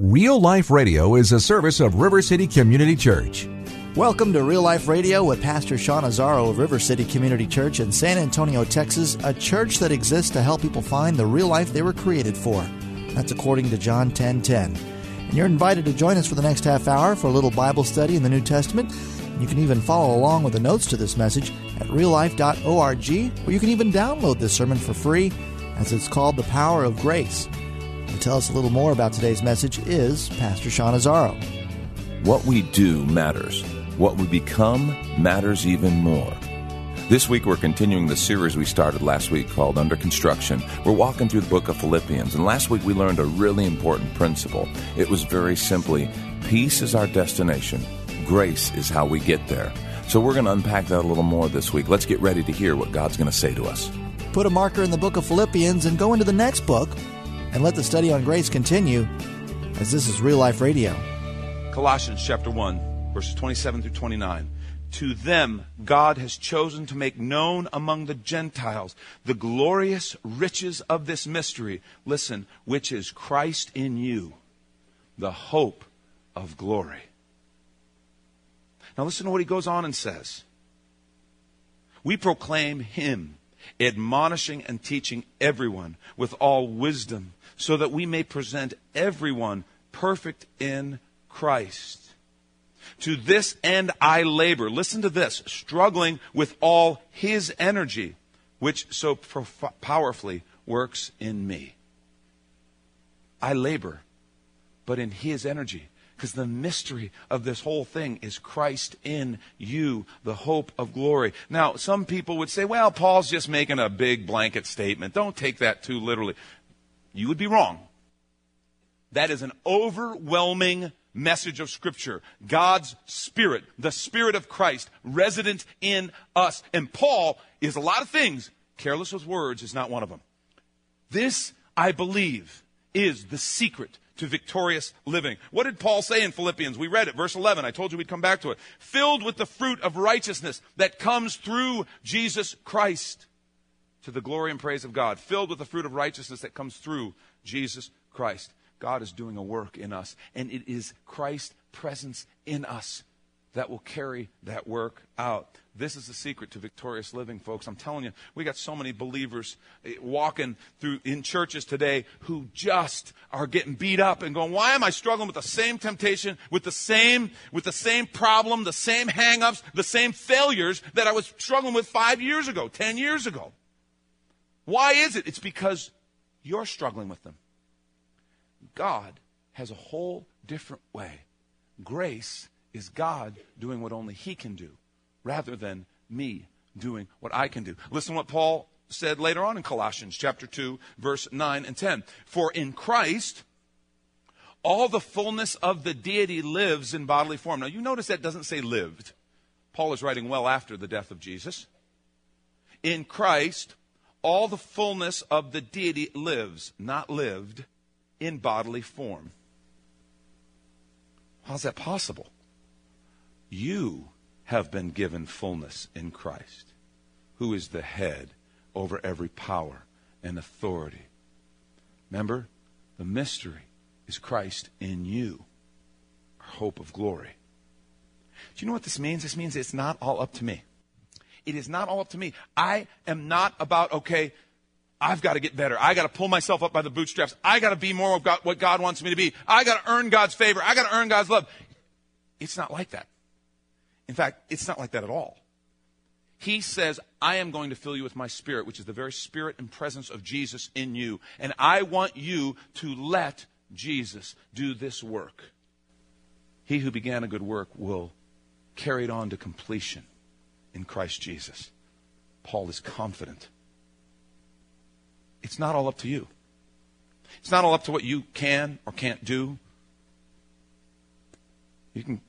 Real Life Radio is a service of River City Community Church. Welcome to Real Life Radio with Pastor Sean Azaro of River City Community Church in San Antonio, Texas, a church that exists to help people find the real life they were created for. That's according to John 10:10. 10, 10. And you're invited to join us for the next half hour for a little Bible study in the New Testament. You can even follow along with the notes to this message at reallife.org, or you can even download this sermon for free as it's called The Power of Grace. To tell us a little more about today's message is Pastor Sean Azaro. What we do matters. What we become matters even more. This week, we're continuing the series we started last week called Under Construction. We're walking through the book of Philippians, and last week we learned a really important principle. It was very simply peace is our destination, grace is how we get there. So, we're going to unpack that a little more this week. Let's get ready to hear what God's going to say to us. Put a marker in the book of Philippians and go into the next book and let the study on grace continue as this is Real Life Radio. Colossians chapter 1, verses 27 through 29. To them, God has chosen to make known among the Gentiles the glorious riches of this mystery. Listen, which is Christ in you, the hope of glory. Now, listen to what he goes on and says. We proclaim him, admonishing and teaching everyone with all wisdom, so that we may present everyone perfect in Christ. To this end I labor. Listen to this struggling with all his energy, which so prof- powerfully works in me. I labor, but in his energy. Because the mystery of this whole thing is Christ in you, the hope of glory. Now, some people would say, well, Paul's just making a big blanket statement. Don't take that too literally. You would be wrong. That is an overwhelming message of Scripture. God's Spirit, the Spirit of Christ, resident in us. And Paul is a lot of things. Careless with words is not one of them. This, I believe, is the secret to victorious living. What did Paul say in Philippians? We read it, verse 11. I told you we'd come back to it. Filled with the fruit of righteousness that comes through Jesus Christ to the glory and praise of God. Filled with the fruit of righteousness that comes through Jesus Christ. God is doing a work in us, and it is Christ's presence in us that will carry that work out. This is the secret to victorious living, folks. I'm telling you, we got so many believers eh, walking through in churches today who just are getting beat up and going, "Why am I struggling with the same temptation, with the same with the same problem, the same hangups, the same failures that I was struggling with 5 years ago, 10 years ago?" Why is it? It's because you're struggling with them. God has a whole different way. Grace is God doing what only He can do, rather than me doing what I can do. Listen what Paul said later on in Colossians chapter 2, verse 9 and 10. For in Christ, all the fullness of the deity lives in bodily form. Now, you notice that doesn't say lived. Paul is writing well after the death of Jesus. In Christ, all the fullness of the deity lives, not lived, in bodily form. How's that possible? You have been given fullness in Christ, who is the head over every power and authority. Remember, the mystery is Christ in you, our hope of glory. Do you know what this means? This means it's not all up to me. It is not all up to me. I am not about, okay, I've got to get better. I got to pull myself up by the bootstraps. I got to be more of God, what God wants me to be. I got to earn God's favor. I got to earn God's love. It's not like that. In fact, it's not like that at all. He says, I am going to fill you with my spirit, which is the very spirit and presence of Jesus in you. And I want you to let Jesus do this work. He who began a good work will carry it on to completion in Christ Jesus. Paul is confident it's not all up to you. It's not all up to what you can or can't do. You can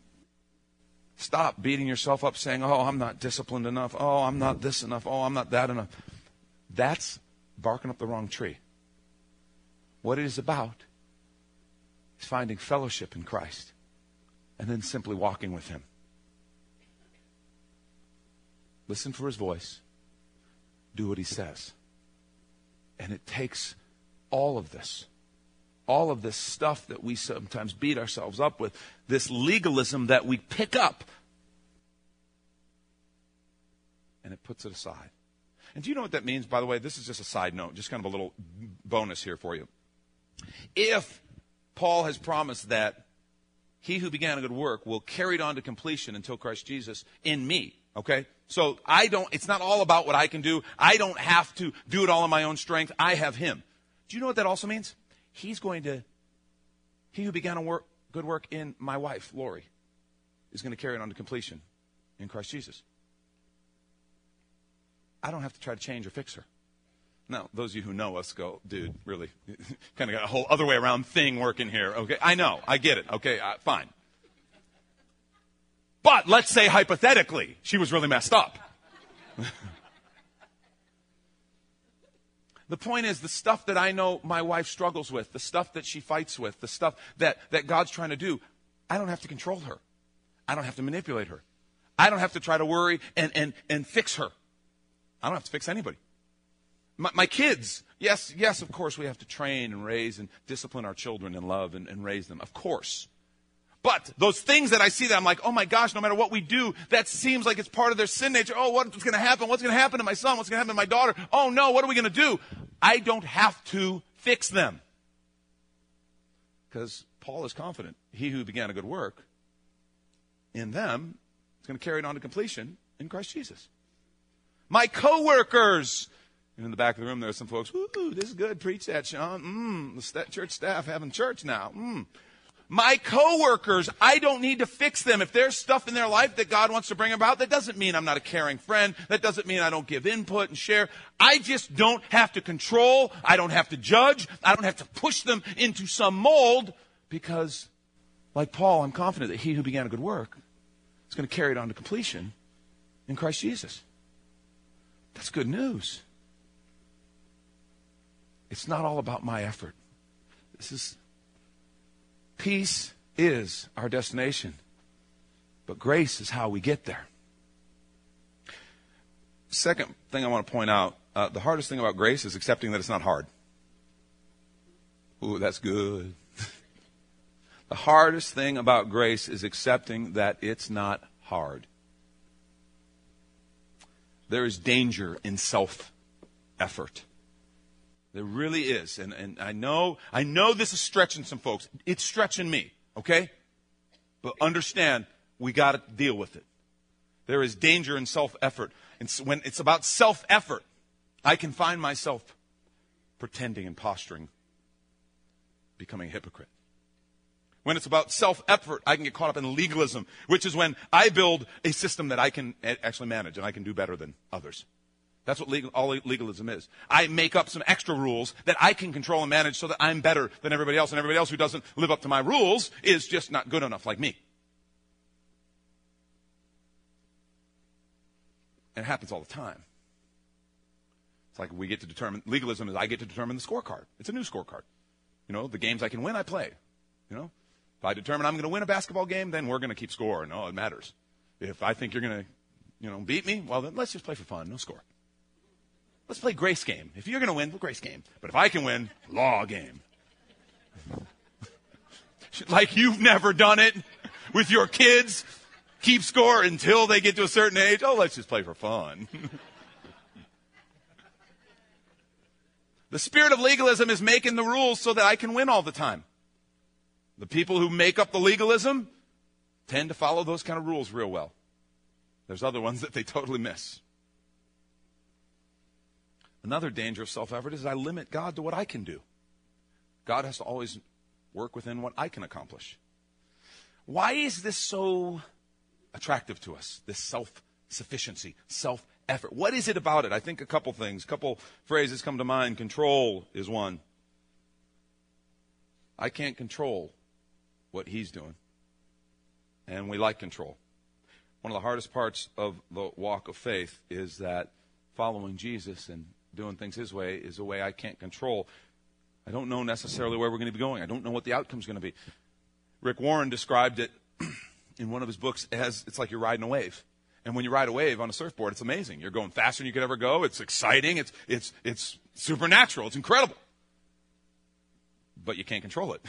stop beating yourself up saying, oh, I'm not disciplined enough. Oh, I'm not this enough. Oh, I'm not that enough. That's barking up the wrong tree. What it is about is finding fellowship in Christ and then simply walking with Him. Listen for His voice, do what He says. And it takes all of this, all of this stuff that we sometimes beat ourselves up with, this legalism that we pick up, and it puts it aside. And do you know what that means, by the way? This is just a side note, just kind of a little bonus here for you. If Paul has promised that he who began a good work will carry it on to completion until Christ Jesus in me, okay? So I don't, it's not all about what I can do. I don't have to do it all in my own strength. I have him. Do you know what that also means? He's going to, he who began a work, good work in my wife, Lori, is going to carry it on to completion in Christ Jesus. I don't have to try to change or fix her. Now, those of you who know us go, dude, really, kind of got a whole other way around thing working here. Okay, I know, I get it. Okay, uh, fine. But let's say hypothetically, she was really messed up. the point is, the stuff that I know my wife struggles with, the stuff that she fights with, the stuff that, that God's trying to do, I don't have to control her. I don't have to manipulate her. I don't have to try to worry and, and, and fix her. I don't have to fix anybody. My, my, kids, yes, yes, of course, we have to train and raise and discipline our children and love and, and raise them, of course. But those things that I see that I'm like, oh my gosh, no matter what we do, that seems like it's part of their sin nature. Oh, what's going to happen? What's going to happen to my son? What's going to happen to my daughter? Oh no, what are we going to do? I don't have to fix them. Because Paul is confident. He who began a good work in them is going to carry it on to completion in Christ Jesus. My coworkers, and in the back of the room, there are some folks, ooh, this is good. Preach that, Sean. Mmm, the church staff having church now. Mmm. My coworkers, I don't need to fix them. If there's stuff in their life that God wants to bring about, that doesn't mean I'm not a caring friend. That doesn't mean I don't give input and share. I just don't have to control. I don't have to judge. I don't have to push them into some mold because, like Paul, I'm confident that he who began a good work is going to carry it on to completion in Christ Jesus. That's good news. It's not all about my effort. This is peace is our destination, but grace is how we get there. Second thing I want to point out uh, the hardest thing about grace is accepting that it's not hard. Ooh, that's good. the hardest thing about grace is accepting that it's not hard. There is danger in self effort. There really is. And, and I know, I know this is stretching some folks. It's stretching me, okay? But understand, we got to deal with it. There is danger in self effort. And so when it's about self effort, I can find myself pretending and posturing, becoming a hypocrite. When it's about self effort, I can get caught up in legalism, which is when I build a system that I can eh, actually manage and I can do better than others. That's what legal, all legalism is. I make up some extra rules that I can control and manage so that I'm better than everybody else, and everybody else who doesn't live up to my rules is just not good enough like me. And it happens all the time. It's like we get to determine, legalism is I get to determine the scorecard. It's a new scorecard. You know, the games I can win, I play. You know, if I determine I'm going to win a basketball game, then we're going to keep score. No, it matters. If I think you're going to, you know, beat me, well, then let's just play for fun. No score. Let's play grace game. If you're going to win, grace game. But if I can win, law game. like you've never done it with your kids. Keep score until they get to a certain age. Oh, let's just play for fun. the spirit of legalism is making the rules so that I can win all the time. The people who make up the legalism tend to follow those kind of rules real well. There's other ones that they totally miss. Another danger of self effort is I limit God to what I can do. God has to always work within what I can accomplish. Why is this so attractive to us? This self sufficiency, self effort. What is it about it? I think a couple things, a couple phrases come to mind. Control is one. I can't control what he's doing. And we like control. One of the hardest parts of the walk of faith is that following Jesus and doing things his way is a way I can't control. I don't know necessarily where we're going to be going. I don't know what the outcome's going to be. Rick Warren described it in one of his books as it's like you're riding a wave. And when you ride a wave on a surfboard, it's amazing. You're going faster than you could ever go. It's exciting. It's, it's, it's supernatural. It's incredible. But you can't control it.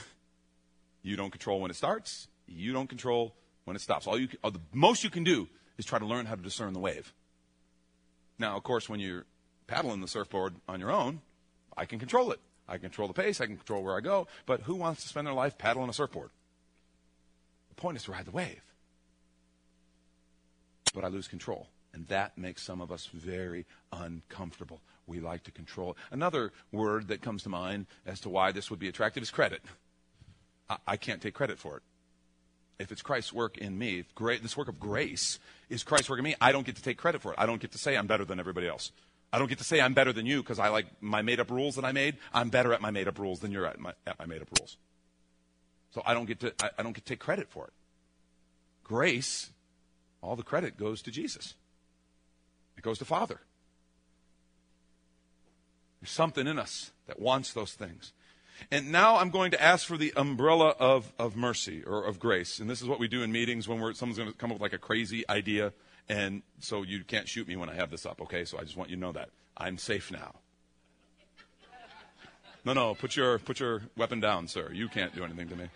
You don't control when it starts. You don't control when it stops. All you, all the most you can do is try to learn how to discern the wave. Now, of course, when you're paddling the surfboard on your own, I can control it. I control the pace. I can control where I go. But who wants to spend their life paddling a surfboard? The point is to ride the wave but I lose control. And that makes some of us very uncomfortable. We like to control. Another word that comes to mind as to why this would be attractive is credit. I, I can't take credit for it. If it's Christ's work in me, great, this work of grace is Christ's work in me, I don't get to take credit for it. I don't get to say I'm better than everybody else. I don't get to say I'm better than you because I like my made up rules that I made. I'm better at my made up rules than you're at my, at my made up rules. So I don't get to I, I don't get to take credit for it. Grace all the credit goes to Jesus. It goes to Father. There's something in us that wants those things. And now I'm going to ask for the umbrella of, of mercy or of grace. And this is what we do in meetings when we're, someone's going to come up with like a crazy idea. And so you can't shoot me when I have this up, okay? So I just want you to know that. I'm safe now. No, no, put your, put your weapon down, sir. You can't do anything to me.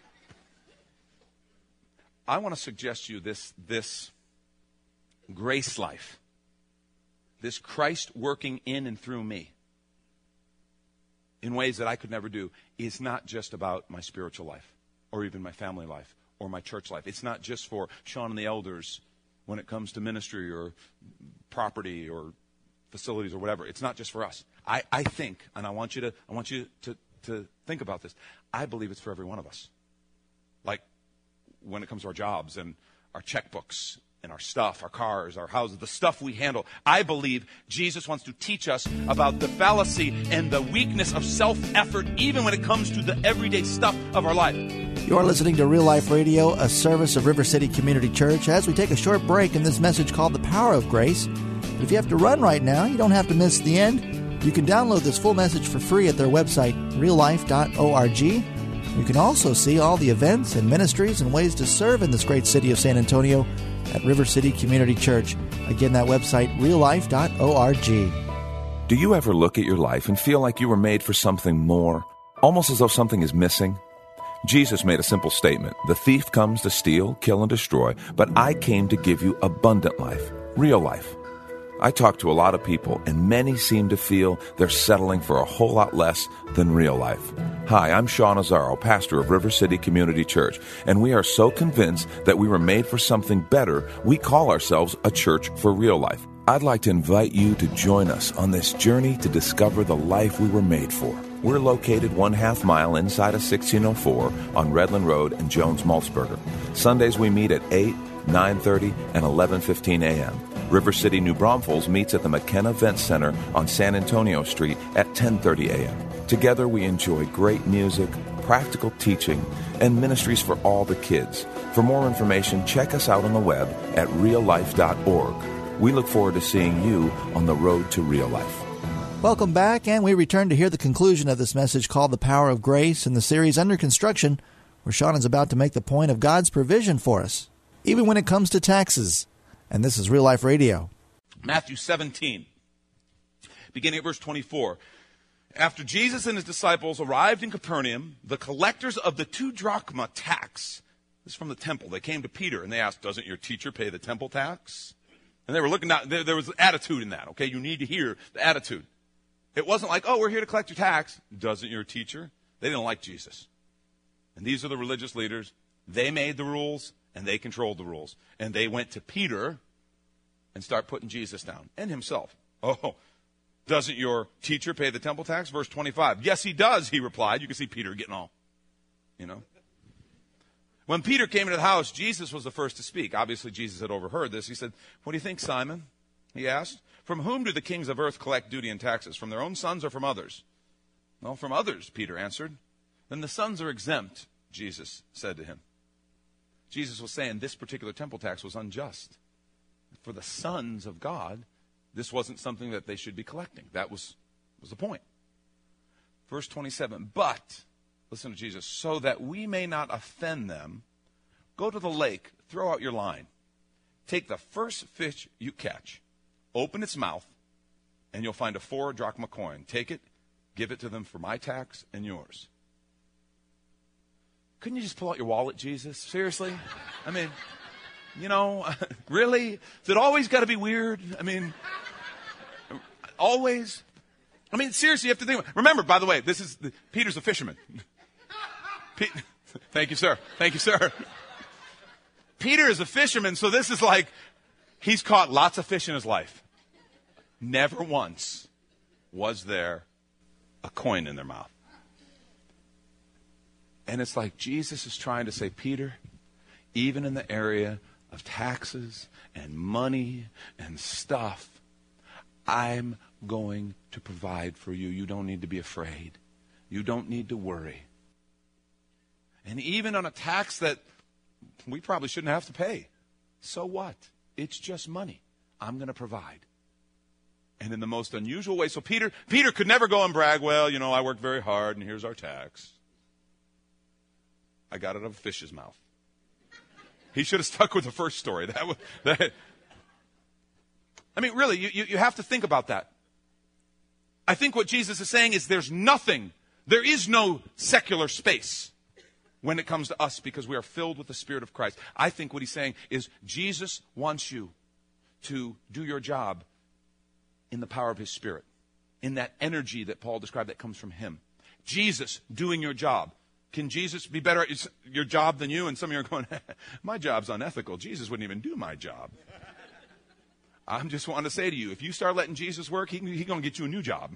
I want to suggest to you this, this grace life, this Christ working in and through me in ways that I could never do, is not just about my spiritual life or even my family life or my church life. It's not just for Sean and the elders when it comes to ministry or property or facilities or whatever. It's not just for us. I, I think, and I want you to I want you to, to think about this. I believe it's for every one of us. Like when it comes to our jobs and our checkbooks and our stuff, our cars, our houses, the stuff we handle. I believe Jesus wants to teach us about the fallacy and the weakness of self effort, even when it comes to the everyday stuff of our life. You're listening to Real Life Radio, a service of River City Community Church, as we take a short break in this message called The Power of Grace. But if you have to run right now, you don't have to miss the end. You can download this full message for free at their website, reallife.org. You can also see all the events and ministries and ways to serve in this great city of San Antonio at River City Community Church. Again, that website, reallife.org. Do you ever look at your life and feel like you were made for something more, almost as though something is missing? Jesus made a simple statement The thief comes to steal, kill, and destroy, but I came to give you abundant life, real life. I talk to a lot of people, and many seem to feel they're settling for a whole lot less than real life. Hi, I'm Sean Azaro, pastor of River City Community Church, and we are so convinced that we were made for something better, we call ourselves a church for real life. I'd like to invite you to join us on this journey to discover the life we were made for. We're located one half mile inside of 1604 on Redland Road in Jones Maltsberger. Sundays we meet at 8, 9.30, and 11.15 a.m. River City New Braunfels meets at the McKenna Event Center on San Antonio Street at 10:30 a.m. Together we enjoy great music, practical teaching, and ministries for all the kids. For more information, check us out on the web at reallife.org. We look forward to seeing you on the road to real life. Welcome back, and we return to hear the conclusion of this message called The Power of Grace in the series Under Construction, where Sean is about to make the point of God's provision for us, even when it comes to taxes and this is Real Life Radio. Matthew 17, beginning at verse 24. After Jesus and his disciples arrived in Capernaum, the collectors of the two drachma tax, this is from the temple, they came to Peter and they asked, Doesn't your teacher pay the temple tax? And they were looking down, there, there was an attitude in that, okay? You need to hear the attitude. It wasn't like, Oh, we're here to collect your tax. Doesn't your teacher? They didn't like Jesus. And these are the religious leaders. They made the rules and they controlled the rules. And they went to Peter and start putting Jesus down and himself. Oh, doesn't your teacher pay the temple tax? Verse 25. Yes, he does, he replied. You can see Peter getting all, you know. When Peter came into the house, Jesus was the first to speak. Obviously, Jesus had overheard this. He said, What do you think, Simon? He asked. From whom do the kings of earth collect duty and taxes? From their own sons or from others? Well, from others, Peter answered. then the sons are exempt, Jesus said to him. Jesus was saying this particular temple tax was unjust. For the sons of God, this wasn't something that they should be collecting. That was, was the point. Verse 27 But, listen to Jesus, so that we may not offend them, go to the lake, throw out your line. Take the first fish you catch, open its mouth, and you'll find a four drachma coin. Take it, give it to them for my tax and yours. Couldn't you just pull out your wallet, Jesus? Seriously? I mean, you know, really? Is it always got to be weird? I mean, always? I mean, seriously, you have to think. Remember, by the way, this is the, Peter's a fisherman. Pete, thank you, sir. Thank you, sir. Peter is a fisherman, so this is like he's caught lots of fish in his life. Never once was there a coin in their mouth. And it's like Jesus is trying to say, Peter, even in the area of taxes and money and stuff, I'm going to provide for you. You don't need to be afraid. You don't need to worry. And even on a tax that we probably shouldn't have to pay, so what? It's just money. I'm going to provide. And in the most unusual way. So Peter, Peter could never go and brag, well, you know, I worked very hard and here's our tax. I got it out of a fish's mouth. He should have stuck with the first story. That, was, that I mean, really, you, you have to think about that. I think what Jesus is saying is there's nothing, there is no secular space when it comes to us because we are filled with the Spirit of Christ. I think what he's saying is Jesus wants you to do your job in the power of his Spirit, in that energy that Paul described that comes from him. Jesus doing your job. Can Jesus be better at your job than you? And some of you are going, my job's unethical. Jesus wouldn't even do my job. I'm just wanting to say to you, if you start letting Jesus work, he's he going to get you a new job.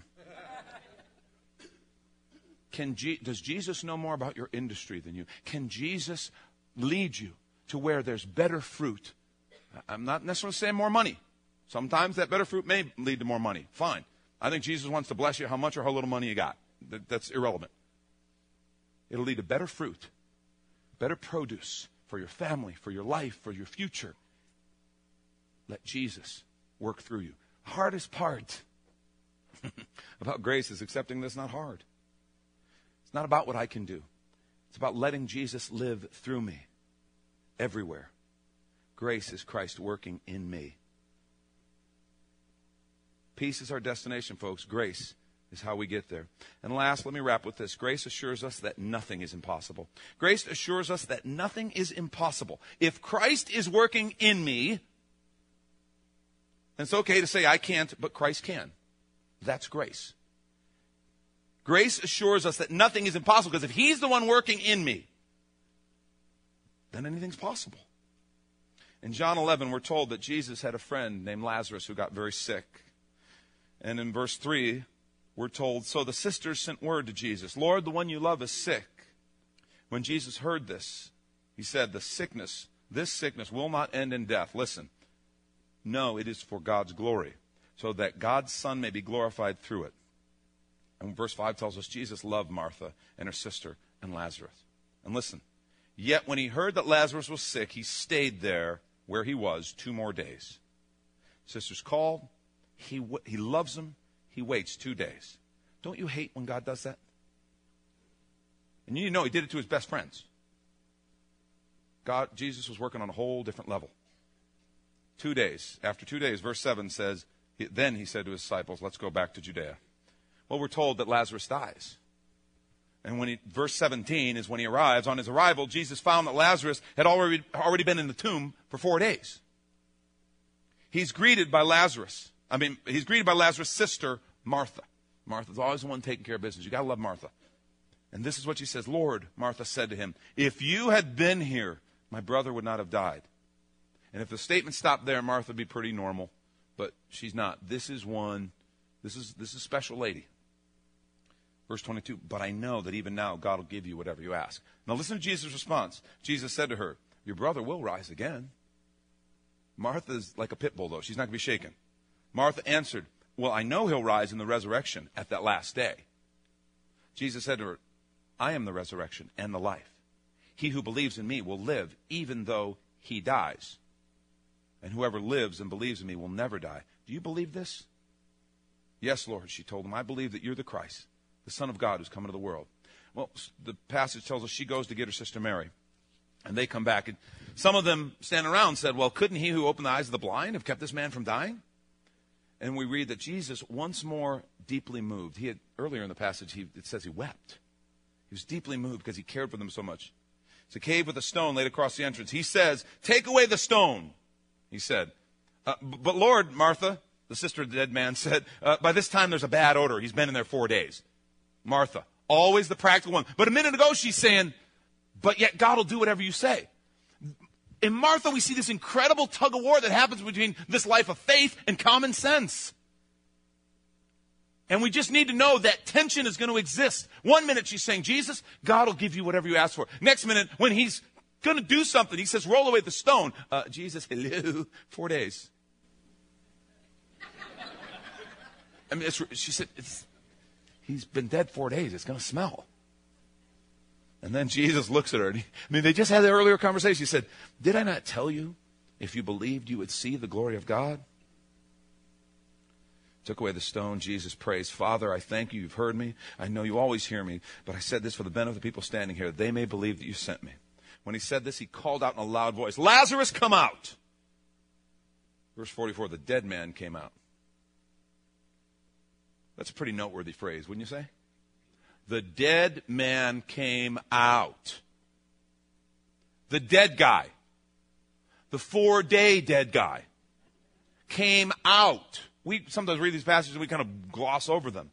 Can does Jesus know more about your industry than you? Can Jesus lead you to where there's better fruit? I'm not necessarily saying more money. Sometimes that better fruit may lead to more money. Fine. I think Jesus wants to bless you how much or how little money you got. That, that's irrelevant. It'll lead to better fruit, better produce for your family, for your life, for your future. Let Jesus work through you. Hardest part about grace is accepting this not hard. It's not about what I can do. It's about letting Jesus live through me everywhere. Grace is Christ working in me. Peace is our destination, folks. Grace is how we get there. And last, let me wrap with this. Grace assures us that nothing is impossible. Grace assures us that nothing is impossible. If Christ is working in me, it's okay to say I can't, but Christ can. That's grace. Grace assures us that nothing is impossible because if He's the one working in me, then anything's possible. In John 11, we're told that Jesus had a friend named Lazarus who got very sick. And in verse 3, we're told, So the sisters sent word to Jesus, Lord, the one you love is sick. When Jesus heard this, he said, The sickness, this sickness will not end in death. Listen, no, it is for God's glory, so that God's Son may be glorified through it. And verse 5 tells us Jesus loved Martha and her sister and Lazarus. And listen, yet when he heard that Lazarus was sick, he stayed there where he was two more days. Sisters called, he, he loves them, he waits two days. Don't you hate when God does that? And you know he did it to his best friends. God, Jesus was working on a whole different level. Two days. After two days, verse 7 says, Then he said to his disciples, Let's go back to Judea. Well, we're told that Lazarus dies. And when he, verse 17 is when he arrives. On his arrival, Jesus found that Lazarus had already, already been in the tomb for four days. He's greeted by Lazarus. I mean, he's greeted by Lazarus' sister, Martha. Martha's always the one taking care of business. You gotta love Martha. And this is what she says Lord, Martha said to him, if you had been here, my brother would not have died. And if the statement stopped there, Martha would be pretty normal, but she's not. This is one, this is this is a special lady. Verse 22, but I know that even now God will give you whatever you ask. Now listen to Jesus' response. Jesus said to her, Your brother will rise again. Martha's like a pit bull, though. She's not going to be shaken. Martha answered, Well, I know he'll rise in the resurrection at that last day. Jesus said to her, I am the resurrection and the life. He who believes in me will live even though he dies. And whoever lives and believes in me will never die. Do you believe this? Yes, Lord, she told him. I believe that you're the Christ, the Son of God who's come into the world. Well, the passage tells us she goes to get her sister Mary. And they come back. And some of them standing around said, Well, couldn't he who opened the eyes of the blind have kept this man from dying? And we read that Jesus, once more deeply moved, he had, earlier in the passage, he, it says he wept. He was deeply moved because he cared for them so much. It's a cave with a stone laid across the entrance. He says, Take away the stone, he said. Uh, but Lord, Martha, the sister of the dead man, said, uh, By this time there's a bad odor. He's been in there four days. Martha, always the practical one. But a minute ago she's saying, But yet God will do whatever you say. In Martha, we see this incredible tug of war that happens between this life of faith and common sense. And we just need to know that tension is going to exist. One minute she's saying, Jesus, God will give you whatever you ask for. Next minute, when he's going to do something, he says, roll away the stone. Uh, Jesus, hello, four days. I mean, she said, he's been dead four days. It's going to smell. And then Jesus looks at her. He, I mean, they just had the earlier conversation. He said, Did I not tell you if you believed you would see the glory of God? Took away the stone. Jesus prays, Father, I thank you. You've heard me. I know you always hear me. But I said this for the benefit of the people standing here. They may believe that you sent me. When he said this, he called out in a loud voice, Lazarus, come out. Verse 44 the dead man came out. That's a pretty noteworthy phrase, wouldn't you say? The dead man came out. The dead guy, the four day dead guy, came out. We sometimes read these passages and we kind of gloss over them.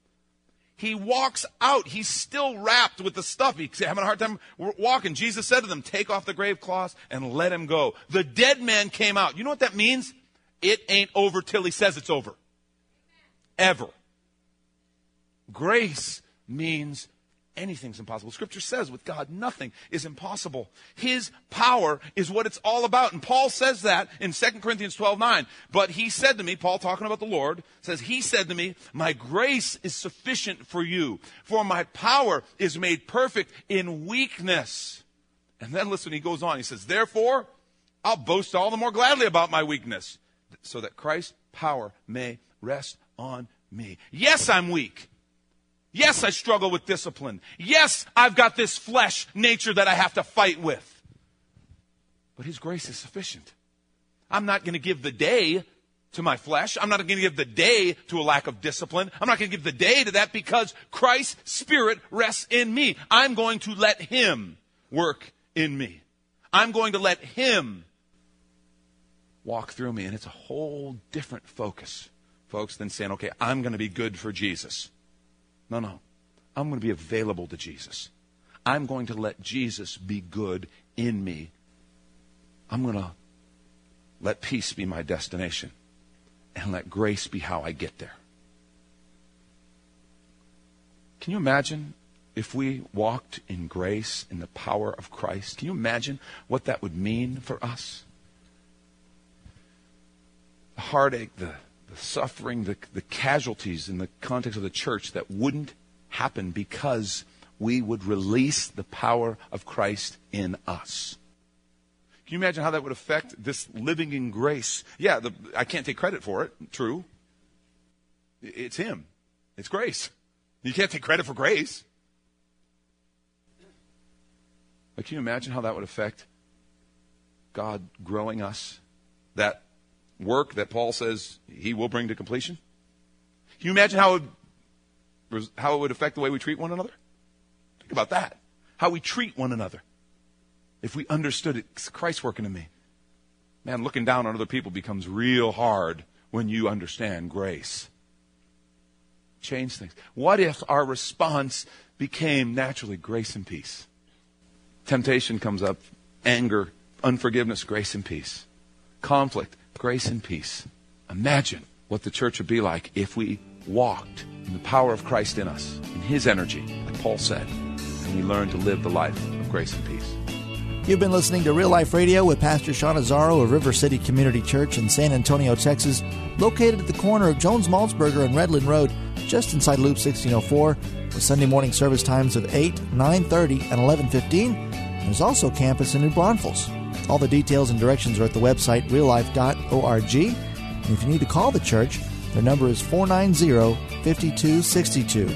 He walks out. He's still wrapped with the stuff. He's having a hard time walking. Jesus said to them, Take off the grave cloths and let him go. The dead man came out. You know what that means? It ain't over till he says it's over. Ever. Grace means anything's impossible. Scripture says with God, nothing is impossible. His power is what it's all about. And Paul says that in 2 Corinthians 12 9. But he said to me, Paul talking about the Lord, says, He said to me, My grace is sufficient for you, for my power is made perfect in weakness. And then listen, he goes on. He says, Therefore, I'll boast all the more gladly about my weakness, so that Christ's power may rest on me. Yes, I'm weak. Yes, I struggle with discipline. Yes, I've got this flesh nature that I have to fight with. But His grace is sufficient. I'm not going to give the day to my flesh. I'm not going to give the day to a lack of discipline. I'm not going to give the day to that because Christ's Spirit rests in me. I'm going to let Him work in me. I'm going to let Him walk through me. And it's a whole different focus, folks, than saying, okay, I'm going to be good for Jesus. No, no. I'm going to be available to Jesus. I'm going to let Jesus be good in me. I'm going to let peace be my destination and let grace be how I get there. Can you imagine if we walked in grace, in the power of Christ? Can you imagine what that would mean for us? The heartache, the the suffering, the, the casualties in the context of the church that wouldn't happen because we would release the power of Christ in us. Can you imagine how that would affect this living in grace? Yeah, the, I can't take credit for it. True. It's Him. It's grace. You can't take credit for grace. But can you imagine how that would affect God growing us? That work that Paul says he will bring to completion? Can you imagine how it, would, how it would affect the way we treat one another? Think about that. How we treat one another. If we understood it's Christ working in me. Man, looking down on other people becomes real hard when you understand grace. Change things. What if our response became naturally grace and peace? Temptation comes up, anger, unforgiveness, grace and peace. Conflict, grace and peace. Imagine what the church would be like if we walked in the power of Christ in us, in His energy, like Paul said, and we learned to live the life of grace and peace. You've been listening to Real Life Radio with Pastor Sean Azaro of River City Community Church in San Antonio, Texas, located at the corner of Jones Maltsberger and Redland Road, just inside Loop 1604, with Sunday morning service times of 8, 9.30, and 11.15. There's also campus in New Braunfels. All the details and directions are at the website reallife.org. And if you need to call the church, their number is 490 5262.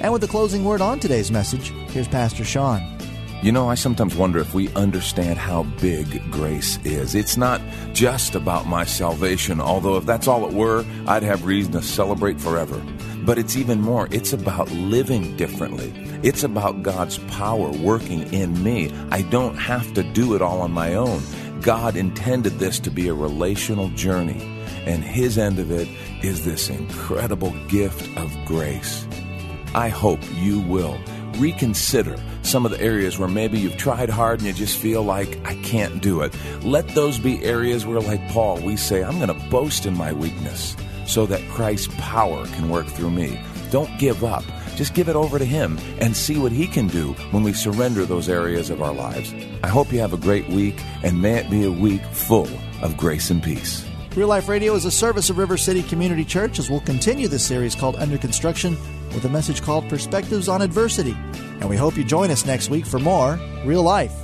And with the closing word on today's message, here's Pastor Sean. You know, I sometimes wonder if we understand how big grace is. It's not just about my salvation, although if that's all it were, I'd have reason to celebrate forever. But it's even more. It's about living differently. It's about God's power working in me. I don't have to do it all on my own. God intended this to be a relational journey, and His end of it is this incredible gift of grace. I hope you will reconsider some of the areas where maybe you've tried hard and you just feel like, I can't do it. Let those be areas where, like Paul, we say, I'm going to boast in my weakness so that Christ's power can work through me. Don't give up. Just give it over to Him and see what He can do when we surrender those areas of our lives. I hope you have a great week, and may it be a week full of grace and peace. Real Life Radio is a service of River City Community Church as we'll continue this series called Under Construction with a message called Perspectives on Adversity. And we hope you join us next week for more Real Life.